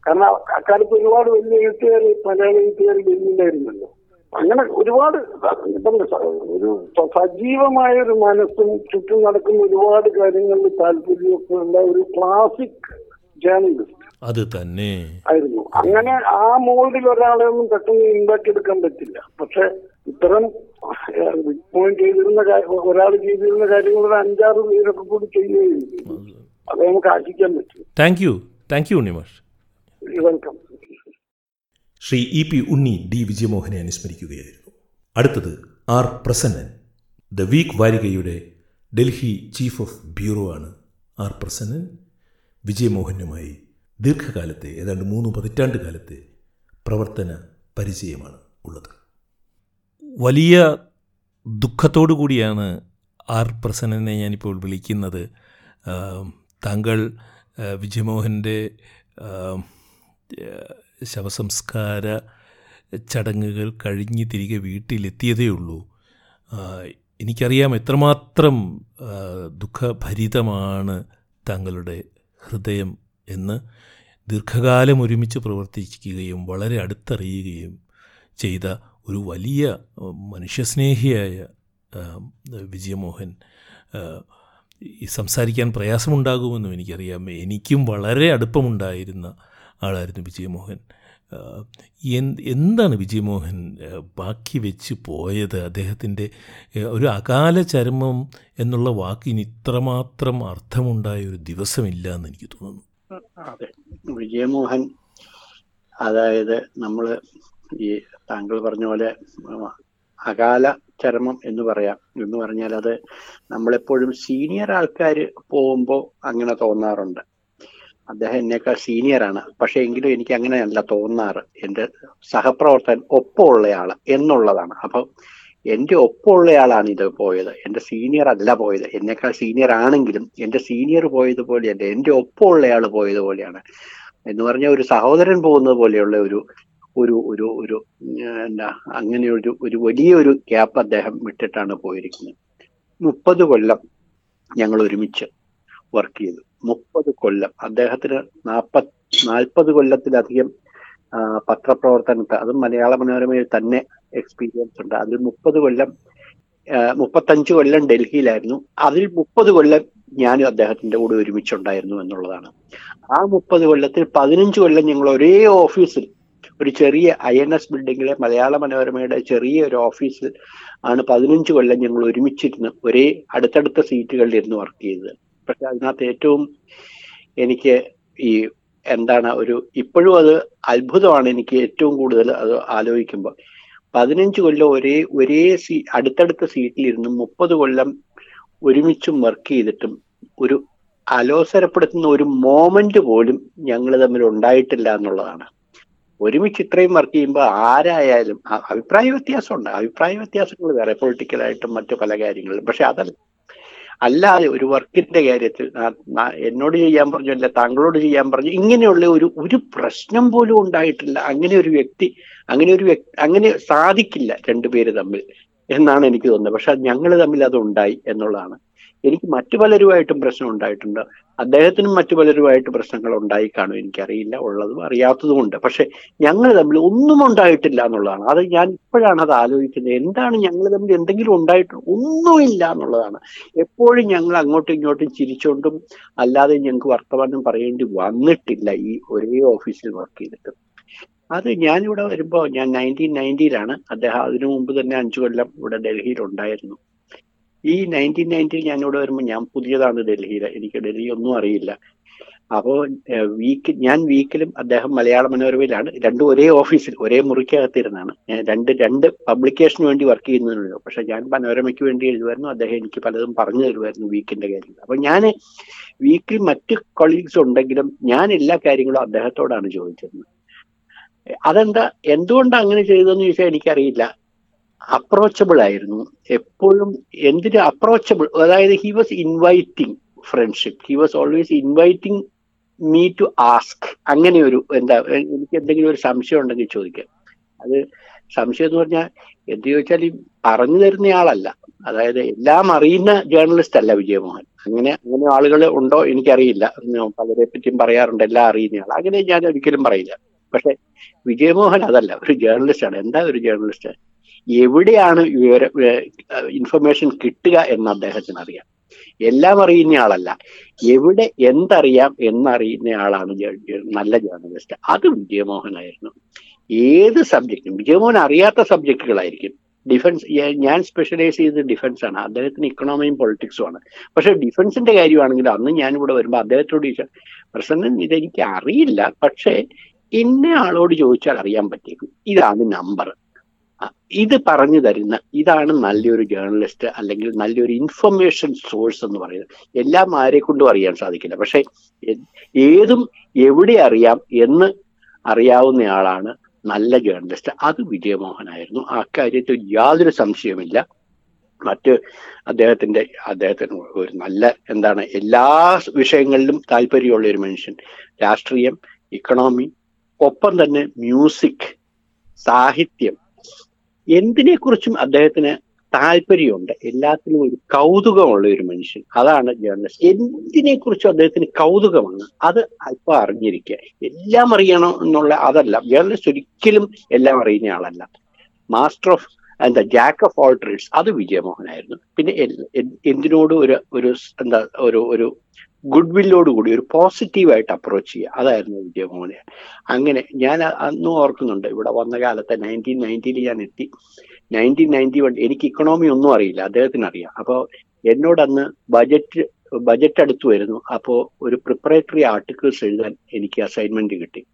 കാരണം അക്കാലത്ത് ഒരുപാട് വലിയ എഴുത്തുകാർ മലയാള എഴുത്തുകാർ വരുന്നുണ്ടായിരുന്നല്ലോ അങ്ങനെ ഒരുപാട് ഒരു സജീവമായ ഒരു മനസ്സും ചുറ്റും നടക്കുന്ന ഒരുപാട് കാര്യങ്ങളിൽ താല്പര്യമൊക്കെ ഉള്ള ഒരു ക്ലാസിക് ജേർണലിസ്റ്റ് അത് തന്നെ. ആയിരുന്നു. അങ്ങനെ ആ മോൾഡിൽ ഒരാളെ ഒന്നും പെട്ടെന്ന് എടുക്കാൻ പറ്റില്ല. പക്ഷെ ഇത്തരം പോയിന്റ് ചെയ്തിരുന്ന ഒരാൾ ചെയ്തിരുന്ന കാര്യങ്ങൾ ഒരു അഞ്ചാറ് പേരൊക്കെ കൂടി ചെയ്യുകയും. അത് നമുക്ക് ആശിക്കാൻ പറ്റും. Thank you thank you Unnimash welcome Shri E P Unni D വിജയമോഹനെ അനുസ്മരിക്കുകയായിരുന്നു. അടുത്തത് ആർ പ്രസന്നൻ. ദ വീക്ക് വാരികയുടെ ഡൽഹി ചീഫ് ഓഫ് ബ്യൂറോ ആണ് ആർ പ്രസന്നൻ. വിജയമോഹനുമായി ദീർഘകാലത്തെ ഏതാണ്ട് മൂന്ന് പതിറ്റാണ്ട് കാലത്തെ പ്രവർത്തന പരിചയമാണ് ഉള്ളത്. വലിയ ദുഃഖത്തോടു കൂടിയാണ് ആർ പ്രസന്നനെ ഞാനിപ്പോൾ വിളിക്കുന്നത്. താങ്കൾ വിജയമോഹന്റെ ശവസംസ്കാര ചടങ്ങുകൾ കഴിഞ്ഞ് തിരികെ വീട്ടിലെത്തിയതേ ഉള്ളൂ. എനിക്കറിയാം എത്രമാത്രം ദുഃഖഭരിതമാണ് താങ്കളുടെ ഹൃദയം എന്ന് ദീർഘകാലം ഒരുമിച്ച് പ്രവർത്തിക്കുകയും വളരെ അടുത്തറിയുകയും ചെയ്ത ഒരു വലിയ മനുഷ്യസ്നേഹിയായ വിജയമോഹൻ സംസാരിക്കാൻ പ്രയാസമുണ്ടാകുമെന്നും എനിക്കറിയാം. എനിക്കും വളരെ അടുപ്പമുണ്ടായിരുന്ന ആളായിരുന്നു വിജയമോഹൻ. എന്താണ് വിജയമോഹൻ ബാക്കി വെച്ച് പോയത്? അദ്ദേഹത്തിന്റെ ഒരു അകാല ചരമം എന്നുള്ള വാക്കിന് ഇത്രമാത്രം അർത്ഥമുണ്ടായ ഒരു ദിവസമില്ല എന്ന് എനിക്ക് തോന്നുന്നു. അതെ. വിജയമോഹൻ അതായത് നമ്മൾ ഈ താങ്കൾ പറഞ്ഞ പോലെ അകാല ചരമം എന്ന് പറയാം. എന്ന് പറഞ്ഞാൽ അത് നമ്മളെപ്പോഴും സീനിയർ ആൾക്കാർ പോകുമ്പോൾ അങ്ങനെ തോന്നാറുണ്ട്. അദ്ദേഹം എന്നേക്കാൾ സീനിയറാണ് പക്ഷെ എങ്കിലും എനിക്ക് അങ്ങനെയല്ല തോന്നാറ്. എന്റെ സഹപ്രവർത്തകൻ ഒപ്പമുള്ളയാൾ എന്നുള്ളതാണ്. അപ്പൊ എന്റെ ഒപ്പമുള്ളയാളാണ് ഇത് പോയത്. എന്റെ സീനിയർ അല്ല പോയത്. എന്നെക്കാൾ സീനിയർ ആണെങ്കിലും എന്റെ സീനിയർ പോയതുപോലെയല്ല എന്റെ ഒപ്പമുള്ളയാൾ പോയതുപോലെയാണ്. എന്ന് പറഞ്ഞാൽ ഒരു സഹോദരൻ പോകുന്നത് പോലെയുള്ള ഒരു ഒരു ഒരു ഒരു എന്താ അങ്ങനെ ഒരു ഒരു വലിയൊരു ഗ്യാപ്പ് അദ്ദേഹം വിട്ടിട്ടാണ് പോയിരിക്കുന്നത്. മുപ്പത് കൊല്ലം ഞങ്ങൾ ഒരുമിച്ച് വർക്ക് ചെയ്തു. മുപ്പത് കൊല്ലം. അദ്ദേഹത്തിന് നാൽപ്പത് നാൽപ്പത് കൊല്ലത്തിലധികം പത്രപ്രവർത്തനത്തെ അതും മലയാള മനോരമയിൽ തന്നെ എക്സ്പീരിയൻസ് ഉണ്ട്. അതിൽ മുപ്പത് കൊല്ലം മുപ്പത്തഞ്ച് കൊല്ലം ഡൽഹിയിലായിരുന്നു. അതിൽ മുപ്പത് കൊല്ലം ഞാനും അദ്ദേഹത്തിന്റെ കൂടെ ഒരുമിച്ചുണ്ടായിരുന്നു എന്നുള്ളതാണ്. ആ മുപ്പത് കൊല്ലത്തിൽ പതിനഞ്ച് കൊല്ലം ഞങ്ങൾ ഒരേ ഓഫീസിൽ ഒരു ചെറിയ ഐ എൻ എസ് ബിൽഡിങ്ങിലെ മലയാള മനോരമയുടെ ചെറിയ ഒരു ഓഫീസിൽ ആണ് പതിനഞ്ച് കൊല്ലം ഞങ്ങൾ ഒരുമിച്ചിരുന്ന് ഒരേ അടുത്തടുത്ത സീറ്റുകളിൽ ഇരുന്ന് വർക്ക് ചെയ്തത്. പക്ഷെ അതിനകത്ത് ഏറ്റവും എനിക്ക് ഈ എന്താണ് ഒരു ഇപ്പോഴും അത് അത്ഭുതമാണ് എനിക്ക് ഏറ്റവും കൂടുതൽ അത് ആലോചിക്കുമ്പോൾ. പതിനഞ്ച് കൊല്ലം ഒരേ ഒരേ സീ അടുത്തടുത്ത സീറ്റിലിരുന്ന് മുപ്പത് കൊല്ലം ഒരുമിച്ചും വർക്ക് ചെയ്തിട്ടും ഒരു അലോസരപ്പെടുത്തുന്ന ഒരു മോമെന്റ് പോലും ഞങ്ങൾ തമ്മിൽ ഉണ്ടായിട്ടില്ല എന്നുള്ളതാണ്. ഒരുമിച്ച് ഇത്രയും വർക്ക് ചെയ്യുമ്പോൾ ആരായാലും അഭിപ്രായ വ്യത്യാസമുണ്ട്. അഭിപ്രായ വ്യത്യാസങ്ങൾ വേറെ പൊളിറ്റിക്കലായിട്ടും മറ്റു പല കാര്യങ്ങളിലും പക്ഷെ അതല്ല അല്ലാതെ ഒരു വർക്കിന്റെ കാര്യത്തിൽ എന്നോട് ചെയ്യാൻ പറഞ്ഞു അല്ല താങ്കളോട് ചെയ്യാൻ പറഞ്ഞു ഇങ്ങനെയുള്ള ഒരു ഒരു പ്രശ്നം പോലും ഉണ്ടായിട്ടില്ല. അങ്ങനെ ഒരു വ്യക്തി അങ്ങനെ ഒരു അങ്ങനെ സാധിക്കില്ല രണ്ടുപേര് തമ്മിൽ എന്നാണ് എനിക്ക് തോന്നുന്നത്. പക്ഷെ ഞങ്ങൾ തമ്മിൽ അത് ഉണ്ടായി എന്നുള്ളതാണ്. എനിക്ക് മറ്റു പലരുമായിട്ടും പ്രശ്നം ഉണ്ടായിട്ടുണ്ട്. അദ്ദേഹത്തിനും മറ്റു പലരുമായിട്ട് പ്രശ്നങ്ങൾ ഉണ്ടായി കാണും. എനിക്കറിയില്ല ഉള്ളതും അറിയാത്തതും ഉണ്ട്. പക്ഷെ ഞങ്ങൾ തമ്മിൽ ഒന്നും ഉണ്ടായിട്ടില്ല എന്നുള്ളതാണ്. അത് ഞാൻ ഇപ്പോഴാണ് അത് ആലോചിക്കുന്നത്. എന്താണ് ഞങ്ങൾ തമ്മിൽ എന്തെങ്കിലും ഉണ്ടായിട്ട് ഒന്നുമില്ല എന്നുള്ളതാണ്. എപ്പോഴും ഞങ്ങൾ അങ്ങോട്ടും ഇങ്ങോട്ടും ചിരിച്ചുകൊണ്ടും അല്ലാതെ ഞങ്ങൾക്ക് വർത്തമാനം പറയേണ്ടി വന്നിട്ടില്ല ഈ ഒരേ ഓഫീസിൽ വർക്ക് ചെയ്തിട്ട്. അത് ഞാനിവിടെ വരുമ്പോൾ ഞാൻ നയന്റീൻ നയന്റിയിലാണ് അദ്ദേഹം അതിനു മുമ്പ് തന്നെ അഞ്ചു കൊല്ലം ഇവിടെ ഡൽഹിയിൽ ഉണ്ടായിരുന്നു ഈ നയന്റീൻ നയന്റിയിൽ ഞാൻ ഇവിടെ വരുമ്പോൾ ഞാൻ പുതിയതാണ് ഡൽഹിയിൽ എനിക്ക് ഡൽഹി ഒന്നും അറിയില്ല അപ്പോൾ വീക്ക് ഞാൻ വീക്കിലും അദ്ദേഹം മലയാള മനോരമയിലാണ്. രണ്ടും ഒരേ ഓഫീസിൽ ഒരേ മുറിക്കകത്തിരുന്നാണ്. ഞാൻ രണ്ട് രണ്ട് പബ്ലിക്കേഷന് വേണ്ടി വർക്ക് ചെയ്യുന്നതിനുള്ളൂ. പക്ഷെ ഞാൻ മനോരമയ്ക്ക് വേണ്ടി എഴുതുമായിരുന്നു. അദ്ദേഹം എനിക്ക് പലതും പറഞ്ഞു തരുമായിരുന്നു വീക്കിന്റെ കാര്യങ്ങൾ അപ്പൊ ഞാൻ വീക്കിൽ മറ്റ് കൊളീഗ്സ് ഉണ്ടെങ്കിലും ഞാൻ എല്ലാ കാര്യങ്ങളും അദ്ദേഹത്തോടാണ് ചോദിച്ചിരുന്നത്. അതെന്താ എന്തുകൊണ്ട് അങ്ങനെ ചെയ്തതെന്ന് ചോദിച്ചാൽ എനിക്കറിയില്ല. അപ്രോച്ചബിൾ ആയിരുന്നു. എപ്പോഴും എന്തിന് അപ്രോച്ചബിൾ അതായത് he was inviting friendship he was always inviting me to ask അങ്ങനെ ഒരു എന്താ എനിക്ക് എന്തെങ്കിലും ഒരു സംശയം ഉണ്ടെങ്കിൽ ചോദിക്കാം. അത് സംശയം എന്ന് പറഞ്ഞാൽ എന്ത് ചോദിച്ചാൽ ഈ പറഞ്ഞു തരുന്ന ആളല്ല. അതായത് എല്ലാം അറിയുന്ന ജേർണലിസ്റ്റ് അല്ല വിജയമോഹൻ. അങ്ങനെ അങ്ങനെ ആളുകൾ ഉണ്ടോ എനിക്കറിയില്ല. പലരെ പറ്റിയും പറയാറുണ്ട് എല്ലാം അറിയുന്ന ആൾ അങ്ങനെ ഞാൻ ഒരിക്കലും പറയില്ല. പക്ഷെ വിജയമോഹൻ അതല്ല ഒരു ജേർണലിസ്റ്റാണ്. എന്താ ഒരു ജേർണലിസ്റ്റ്? എവിടെയാണ് വിവര ഇൻഫർമേഷൻ കിട്ടുക എന്ന് അദ്ദേഹത്തിന് അറിയാം. എല്ലാം അറിയുന്ന ആളല്ല. എവിടെ എന്തറിയാം എന്നറിയുന്ന ആളാണ് നല്ല ജേർണലിസ്റ്റ്. അത് വിജയമോഹനായിരുന്നു ഏത് സബ്ജക്റ്റും വിജയമോഹൻ അറിയാത്ത സബ്ജക്റ്റുകളായിരിക്കും. ഡിഫൻസ് ഞാൻ സ്പെഷ്യലൈസ് ചെയ്തത് ഡിഫൻസ് ആണ്. അദ്ദേഹത്തിന് ഇക്കണോമിയും പൊളിറ്റിക്സും ആണ്. പക്ഷെ ഡിഫൻസിന്റെ കാര്യമാണെങ്കിൽ അന്ന് ഞാൻ ഇവിടെ വരുമ്പോൾ അദ്ദേഹത്തോട് ചോദിച്ചാൽ പ്രസന്നൻ ഇതെനിക്ക് അറിയില്ല. പക്ഷേ ഇന്ന ആളോട് ചോദിച്ചാൽ അറിയാൻ പറ്റിയേക്കും ഇതാണ് നമ്പർ ഇത് പറഞ്ഞു തരുന്ന ഇതാണ് നല്ലൊരു ജേർണലിസ്റ്റ് അല്ലെങ്കിൽ നല്ലൊരു ഇൻഫർമേഷൻ സോഴ്സ് എന്ന് പറയുന്നത്. എല്ലാം ആരെ കൊണ്ടും അറിയാൻ സാധിക്കില്ല. പക്ഷെ ഏതും എവിടെ അറിയാം എന്ന് അറിയാവുന്നയാളാണ് നല്ല ജേർണലിസ്റ്റ് അത് വിജയമോഹനായിരുന്നു. ആ കാര്യത്തിൽ യാതൊരു സംശയവുമില്ല. മറ്റ് അദ്ദേഹത്തിന്റെ അദ്ദേഹത്തിന് ഒരു നല്ല എന്താണ് എല്ലാ വിഷയങ്ങളിലും താല്പര്യമുള്ള ഒരു മനുഷ്യൻ. രാഷ്ട്രീയം ഇക്കണോമി ഒപ്പം തന്നെ മ്യൂസിക് സാഹിത്യം എന്തിനെക്കുറിച്ചും അദ്ദേഹത്തിന് താല്പര്യമുണ്ട്. എല്ലാത്തിനും ഒരു കൗതുകമുള്ള ഒരു മനുഷ്യൻ. അതാണ് ജേർണലിസ്റ്റ് എന്തിനെക്കുറിച്ചും അദ്ദേഹത്തിന് കൗതുകമാണ്. അത് അല്പം അറിഞ്ഞിരിക്കുക. എല്ലാം അറിയണം എന്നുള്ള അതല്ല. ജേർണലിസ്റ്റ് ഒരിക്കലും എല്ലാം അറിയുന്ന ആളല്ല. മാസ്റ്റർ ഓഫ് എന്താ ജാക്ക് ഓഫ് ഓൾ ട്രേഡ്സ് അത് വിജയമോഹനായിരുന്നു. പിന്നെ എന്തിനോട് ഒരു ഒരു എന്താ ഒരു ഒരു ഗുഡ് വില്ലോട് കൂടി ഒരു പോസിറ്റീവായിട്ട് അപ്രോച്ച് ചെയ്യുക. അതായിരുന്നു വിജയമോഹനെ അങ്ങനെ ഞാൻ അന്നും ഓർക്കുന്നുണ്ട്. ഇവിടെ വന്ന കാലത്ത് നയന്റീൻ നയന്റിയിൽ ഞാൻ എത്തി. നയന്റീൻ നയന്റി വൺ എനിക്ക് ഇക്കണോമി ഒന്നും അറിയില്ല. അദ്ദേഹത്തിന് അറിയാം. അപ്പോൾ എന്നോട് അന്ന് ബജറ്റ് ബജറ്റ് അടുത്ത് വരുന്നു. അപ്പോൾ ഒരു പ്രിപ്പറേറ്ററി ആർട്ടിക്കിൾസ് എഴുതാൻ എനിക്ക് അസൈൻമെന്റ് കിട്ടി.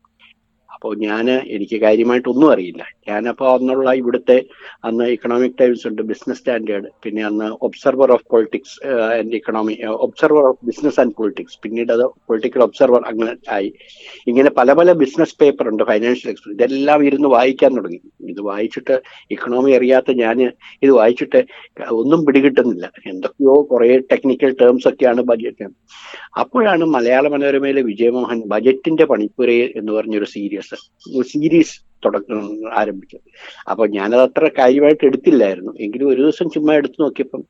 അപ്പോൾ ഞാൻ എനിക്ക് കാര്യമായിട്ടൊന്നും അറിയില്ല. ഞാനപ്പോൾ അന്നുള്ള ഇവിടുത്തെ അന്ന് ഇക്കണോമിക് ടൈംസ് ഉണ്ട് ബിസിനസ് സ്റ്റാൻഡേർഡ് പിന്നെ അന്ന് Observer of Politics and Economy Observer of Business and Politics പിന്നീട് അത് പൊളിറ്റിക്കൽ ഒബ്സർവർ അങ്ങനെ ആയി. ഇങ്ങനെ പല പല ബിസിനസ് പേപ്പർ ഉണ്ട് ഫൈനാൻഷ്യൽ എക്സ്പെർട്ട് ഇതെല്ലാം ഇരുന്ന് വായിക്കാൻ തുടങ്ങി. ഇത് വായിച്ചിട്ട് ഇക്കണോമി അറിയാത്ത ഞാൻ ഇത് വായിച്ചിട്ട് ഒന്നും പിടികിട്ടുന്നില്ല. എന്തൊക്കെയോ കുറേ ടെക്നിക്കൽ ടേംസ് ഒക്കെയാണ് ബജറ്റ് അപ്പോഴാണ് മലയാള മനോരമയിലെ വിജയമോഹൻ ബജറ്റിന്റെ പണിപ്പുരയിൽ എന്ന് പറഞ്ഞൊരു സീരീസ് സീരീസ് തുടക്കം ആരംഭിച്ചത്. അപ്പൊ ഞാനത് അത്ര കാര്യമായിട്ട് എടുത്തില്ലായിരുന്നു. എങ്കിലും ഒരു ദിവസം ചുമ്മാ എടുത്തു നോക്കിയപ്പം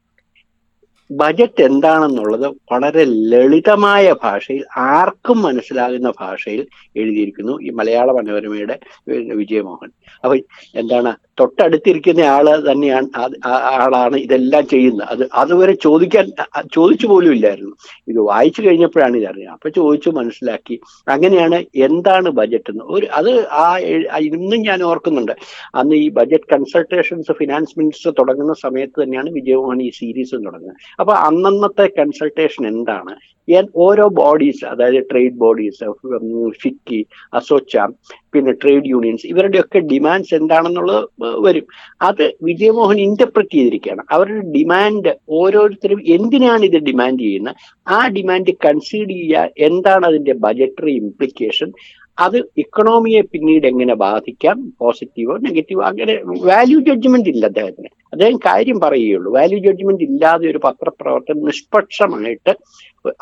ബജറ്റ് എന്താണെന്നുള്ളത് വളരെ ലളിതമായ ഭാഷയിൽ ആർക്കും മനസ്സിലാകുന്ന ഭാഷയിൽ എഴുതിയിരിക്കുന്നു ഈ മലയാള മനോരമയുടെ വിജയമോഹൻ. അപ്പൊ എന്താണ് തൊട്ടടുത്തിരിക്കുന്ന ആൾ തന്നെയാണ് ആളാണ് ഇതെല്ലാം ചെയ്യുന്നത്. അത് അതുവരെ ചോദിക്കാൻ ചോദിച്ചു പോലും ഇല്ലായിരുന്നു. ഇത് വായിച്ചു കഴിഞ്ഞപ്പോഴാണ് ഇതറിയാം അപ്പൊ ചോദിച്ചു മനസ്സിലാക്കി. അങ്ങനെയാണ് എന്താണ് ബജറ്റ് എന്ന്. ഒരു അത് ആ ഇന്നും ഞാൻ ഓർക്കുന്നുണ്ട്. അന്ന് ഈ ബജറ്റ് കൺസൾട്ടേഷൻസ് ഫിനാൻസ് മിനിസ്റ്റർ തുടങ്ങുന്ന സമയത്ത് തന്നെയാണ് വിജയമോഹൻ ഈ സീരീസ് തുടങ്ങുന്നത്. അപ്പൊ അന്നന്നത്തെ കൺസൾട്ടേഷൻ എന്താണ്? ഓരോ ബോഡീസ് അതായത് ട്രേഡ് ബോഡീസ് ഫിക്കി അസോച്ചാം പിന്നെ ട്രേഡ് യൂണിയൻസ് ഇവരുടെയൊക്കെ ഡിമാൻഡ്സ് എന്താണെന്നുള്ളത് വരും. അത് വിജയമോഹൻ ഇന്റർപ്രറ്റ് ചെയ്തിരിക്കുകയാണ്. അവരുടെ ഡിമാൻഡ് ഓരോരുത്തരും എന്തിനാണ് ഇത് ഡിമാൻഡ് ചെയ്യുന്നത്? ആ ഡിമാൻഡ് കൺസീഡ് ചെയ്യുക എന്താണ് അതിന്റെ ബജറ്ററി ഇംപ്ലിക്കേഷൻ അത് ഇക്കണോമിയെ പിന്നീട് എങ്ങനെ ബാധിക്കാം? പോസിറ്റീവോ നെഗറ്റീവോ അങ്ങനെ വാല്യൂ ജഡ്ജ്മെന്റ് ഇല്ല അദ്ദേഹത്തിന്. അദ്ദേഹം കാര്യം പറയുകയുള്ളൂ. വാല്യൂ ജഡ്ജ്മെന്റ് ഇല്ലാതെ ഒരു പത്രപ്രവർത്തനം നിഷ്പക്ഷമായിട്ട്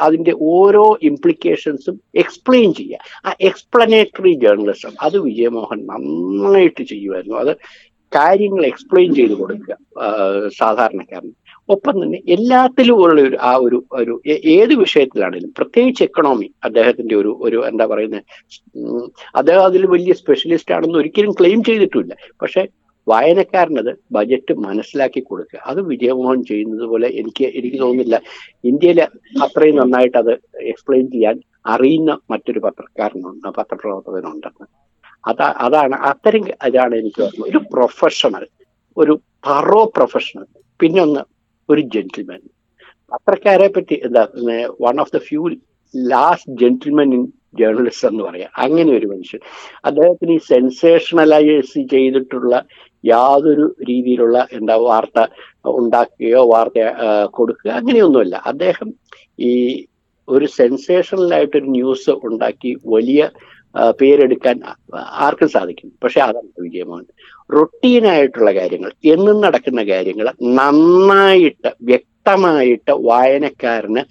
അതിന്റെ ഓരോ ഇംപ്ലിക്കേഷൻസും എക്സ്പ്ലെയിൻ ചെയ്യുക. ആ എക്സ്പ്ലനേറ്ററി ജേർണലിസം അത് വിജയമോഹൻ നന്നായിട്ട് ചെയ്യുമായിരുന്നു. അത് കാര്യങ്ങൾ എക്സ്പ്ലെയിൻ ചെയ്ത് കൊടുക്കുക സാധാരണക്കാരന്. ഒപ്പം തന്നെ എല്ലാത്തിലും ഉള്ള ഒരു ആ ഒരു ഒരു ഏത് വിഷയത്തിലാണെങ്കിലും പ്രത്യേകിച്ച് എക്കണോമി അദ്ദേഹത്തിന്റെ ഒരു ഒരു എന്താ പറയുന്നത് അദ്ദേഹം അതിൽ വലിയ സ്പെഷ്യലിസ്റ്റ് ആണെന്ന് ഒരിക്കലും ക്ലെയിം ചെയ്തിട്ടില്ല പക്ഷെ വായനക്കാരനത് ബജറ്റ് മനസ്സിലാക്കി കൊടുക്കുക. അത് വിജയമോഹൻ ചെയ്യുന്നത് പോലെ എനിക്ക് എനിക്ക് തോന്നുന്നില്ല. ഇന്ത്യയിൽ അത്രയും നന്നായിട്ട് അത് എക്സ്പ്ലെയിൻ ചെയ്യാൻ അറിയുന്ന മറ്റൊരു പത്രക്കാരനുണ്ട് പത്രപ്രവർത്തകനുണ്ടെന്ന്. അതാ അതാണ് അത്തരം അതാണ് എനിക്ക് തോന്നുന്നത് ഒരു പ്രൊഫഷണൽ ഒരു പറോ പ്രൊഫഷണൽ പിന്നൊന്ന് ഒരു ജെന്റിൽമാൻ പത്രക്കാരെ പറ്റി എന്താ one of the few last gentleman in journalist എന്ന് പറയാം. അങ്ങനെ ഒരു മനുഷ്യൻ. അദ്ദേഹത്തിന് ഈ സെൻസേഷണലൈസ് ചെയ്തിട്ടുള്ള യാതൊരു രീതിയിലുള്ള എന്താ വാർത്ത ഉണ്ടാക്കുകയോ വാർത്ത കൊടുക്കുക അങ്ങനെയൊന്നുമില്ല. അദ്ദേഹം ഈ ഒരു സെൻസേഷണൽ ആയിട്ടൊരു ന്യൂസ് ഉണ്ടാക്കി വലിയ പേരെടുക്കാൻ ആർക്കും സാധിക്കും. പക്ഷെ അതല്ല വിജയമോഹൻ. റൊട്ടീനായിട്ടുള്ള കാര്യങ്ങൾ എന്നും നടക്കുന്ന കാര്യങ്ങൾ നന്നായിട്ട് വ്യക്തമായിട്ട് വായനക്കാരന്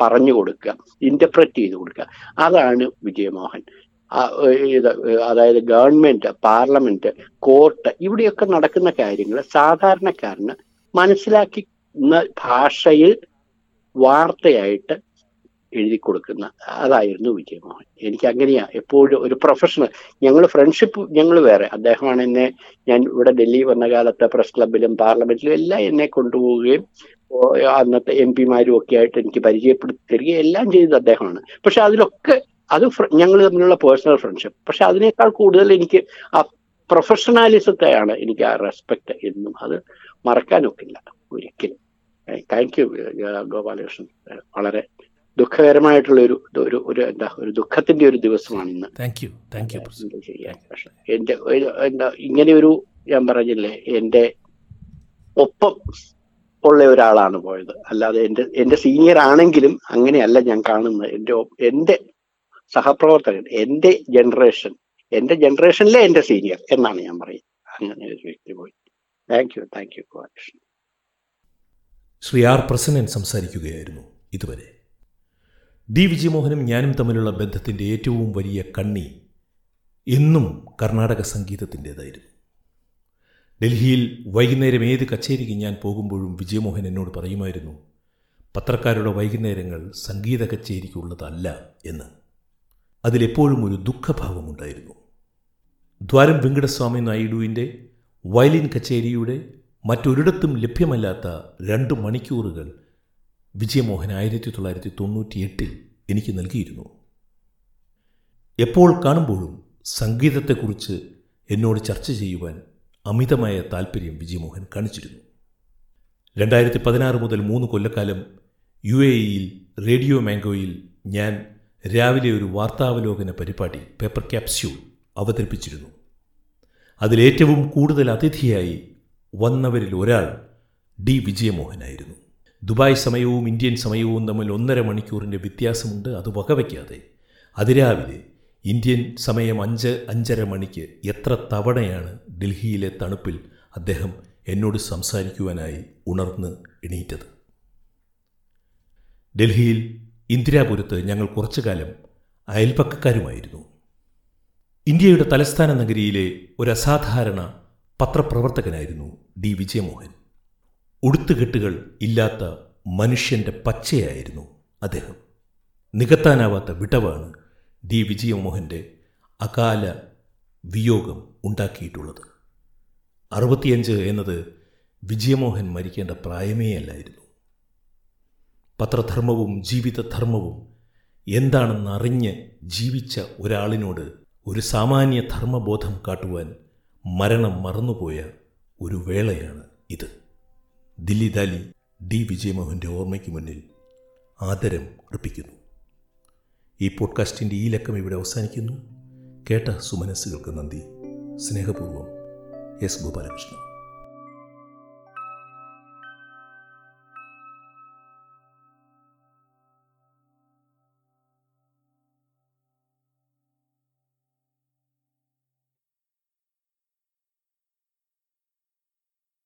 പറഞ്ഞു കൊടുക്കുക ഇന്റർപ്രറ്റ് ചെയ്ത് കൊടുക്കുക. അതാണ് വിജയമോഹൻ. അതായത് ഗവൺമെന്റ് പാർലമെന്റ് കോർട്ട് ഇവിടെയൊക്കെ നടക്കുന്ന കാര്യങ്ങൾ സാധാരണക്കാരന് മനസ്സിലാക്കി ഭാഷയിൽ വാർത്തയായിട്ട് എഴുതി കൊടുക്കുന്ന അതായിരുന്നു വിജയമോഹൻ. എനിക്ക് അങ്ങനെയാ എപ്പോഴും ഒരു പ്രൊഫഷണൽ ഞങ്ങൾ ഫ്രണ്ട്ഷിപ്പ് ഞങ്ങൾ വേറെ. അദ്ദേഹമാണ് എന്നെ ഞാൻ ഇവിടെ ഡൽഹി വന്ന കാലത്ത് പ്രസ് ക്ലബിലും പാർലമെന്റിലും എല്ലാം എന്നെ കൊണ്ടുപോവുകയും അന്നത്തെ എം പിമാരും ഒക്കെ ആയിട്ട് എനിക്ക് പരിചയപ്പെടുത്തി തരികയും എല്ലാം ചെയ്തത് അദ്ദേഹമാണ്. പക്ഷെ അതിലൊക്കെ അത് ഞങ്ങൾ തമ്മിലുള്ള പേഴ്സണൽ ഫ്രണ്ട്ഷിപ്പ് പക്ഷെ അതിനേക്കാൾ കൂടുതൽ എനിക്ക് ആ പ്രൊഫഷണാലിസത്തെയാണ് എനിക്ക് ആ റെസ്പെക്ട് എന്നും അത് മറക്കാനൊക്കില്ല ഒരിക്കലും. Thank you Gopalakrishnan. വളരെ ദുഃഖകരമായിട്ടുള്ള ഒരു ഒരു ഒരു എന്താ ഒരു ദുഃഖത്തിന്റെ ഒരു ദിവസമാണ് ഇന്ന്. എന്റെ എന്താ ഇങ്ങനെ ഒരു ഞാൻ പറഞ്ഞില്ലേ എന്റെ ഒപ്പം ഉള്ള ഒരാളാണ് പോയത്. അല്ലാതെ എന്റെ എന്റെ സീനിയർ ആണെങ്കിലും അങ്ങനെയല്ല ഞാൻ കാണുന്നത്. എന്റെ എന്റെ സഹപ്രവർത്തകൻ എന്റെ ജനറേഷൻ എന്റെ ജനറേഷനിലെ എന്റെ സീനിയർ എന്നാണ് ഞാൻ പറയുന്നത്. അങ്ങനെ ഒരു വ്യക്തി പോയി. Thank you thank you Gopalakrishnan Shri R Prasannan സംസാരിക്കുകയായിരുന്നു ഇതുവരെ. ഡി. വിജയമോഹനും ഞാനും തമ്മിലുള്ള ബന്ധത്തിന്റെ ഏറ്റവും വലിയ കണ്ണി എന്നും കർണാടക സംഗീതത്തിന്റേതായിരുന്നു. ഡൽഹിയിൽ വൈകുന്നേരം ഏത് കച്ചേരിക്ക് ഞാൻ പോകുമ്പോഴും വിജയമോഹൻ എന്നോട് പറയുമായിരുന്നു പത്രക്കാരുടെ വൈകുന്നേരങ്ങൾ സംഗീത കച്ചേരിക്കുള്ളതല്ല എന്ന്. അതിലെപ്പോഴും ഒരു ദുഃഖഭാവമുണ്ടായിരുന്നു. ദ്വാരം വെങ്കടസ്വാമി നായിഡുവിന്റെ വയലിൻ കച്ചേരിയുടെ മറ്റൊരിടത്തും ലഭ്യമല്ലാത്ത രണ്ട് മണിക്കൂറുകൾ വിജയമോഹൻ ആയിരത്തി തൊള്ളായിരത്തി തൊണ്ണൂറ്റി എട്ടിൽ എനിക്ക് നൽകിയിരുന്നു. എപ്പോൾ കാണുമ്പോഴും സംഗീതത്തെക്കുറിച്ച് എന്നോട് ചർച്ച ചെയ്യുവാൻ അമിതമായ താല്പര്യം വിജയമോഹൻ കാണിച്ചിരുന്നു. രണ്ടായിരത്തി പതിനാറ് മുതൽ മൂന്ന് കൊല്ലക്കാലം യു റേഡിയോ മാംഗോയിൽ ഞാൻ രാവിലെ ഒരു വാർത്താവലോകന പരിപാടി പേപ്പർ ക്യാപ്സ്യൂൾ അവതരിപ്പിച്ചിരുന്നു. അതിലേറ്റവും കൂടുതൽ അതിഥിയായി വന്നവരിൽ ഒരാൾ ഡി. വിജയമോഹനായിരുന്നു. ദുബായ് സമയവും ഇന്ത്യൻ സമയവും തമ്മിൽ ഒന്നര മണിക്കൂറിന്റെ വ്യത്യാസമുണ്ട് അത് വകവയ്ക്കാതെ. അതിരാവിലെ ഇന്ത്യൻ സമയം അഞ്ച് അഞ്ചര മണിക്ക് എത്ര തവണയാണ് ഡൽഹിയിലെ തണുപ്പിൽ അദ്ദേഹം എന്നോട് സംസാരിക്കുവാനായി ഉണർന്ന് എണീറ്റത്? ഡൽഹിയിൽ ഇന്ദിരാപുരത്ത് ഞങ്ങൾ കുറച്ചുകാലം അയൽപ്പക്കക്കാരുമായിരുന്നു ഇന്ത്യയുടെ തലസ്ഥാന നഗരിയിലെ ഒരു അസാധാരണ പത്രപ്രവർത്തകനായിരുന്നു ഡി. വിജയമോഹൻ. ഉടുത്തുകെട്ടുകൾ ഇല്ലാത്ത മനുഷ്യന്റെ പച്ചയായിരുന്നു അദ്ദേഹം. നികത്താനാവാത്ത വിടവാണ് ഡി. വിജയമോഹന്റെ അകാല വിയോഗം ഉണ്ടാക്കിയിട്ടുള്ളത്. അറുപത്തിയഞ്ച് എന്നത് വിജയമോഹൻ മരിക്കേണ്ട പ്രായമേ അല്ലായിരുന്നു പത്രധർമ്മവും ജീവിതധർമ്മവും എന്താണെന്നറിഞ്ഞ് ജീവിച്ച ഒരാളിനോട് ഒരു സാമാന്യ ധർമ്മബോധം കാട്ടുവാൻ മരണം മറന്നുപോയ ഒരു വേളയാണ് ഇത്. ദില്ലി ദാലി ഡി വിജയമോഹന്റെ ഓർമ്മയ്ക്ക് മുന്നിൽ ആദരം അർപ്പിക്കുന്നു. ഈ പോഡ്കാസ്റ്റിന്റെ ഈ ലക്കം ഇവിടെ അവസാനിക്കുന്നു. കേട്ട സുമനസ്സുകൾക്ക് നന്ദി. സ്നേഹപൂർവം എസ് ഗോപാലകൃഷ്ണൻ.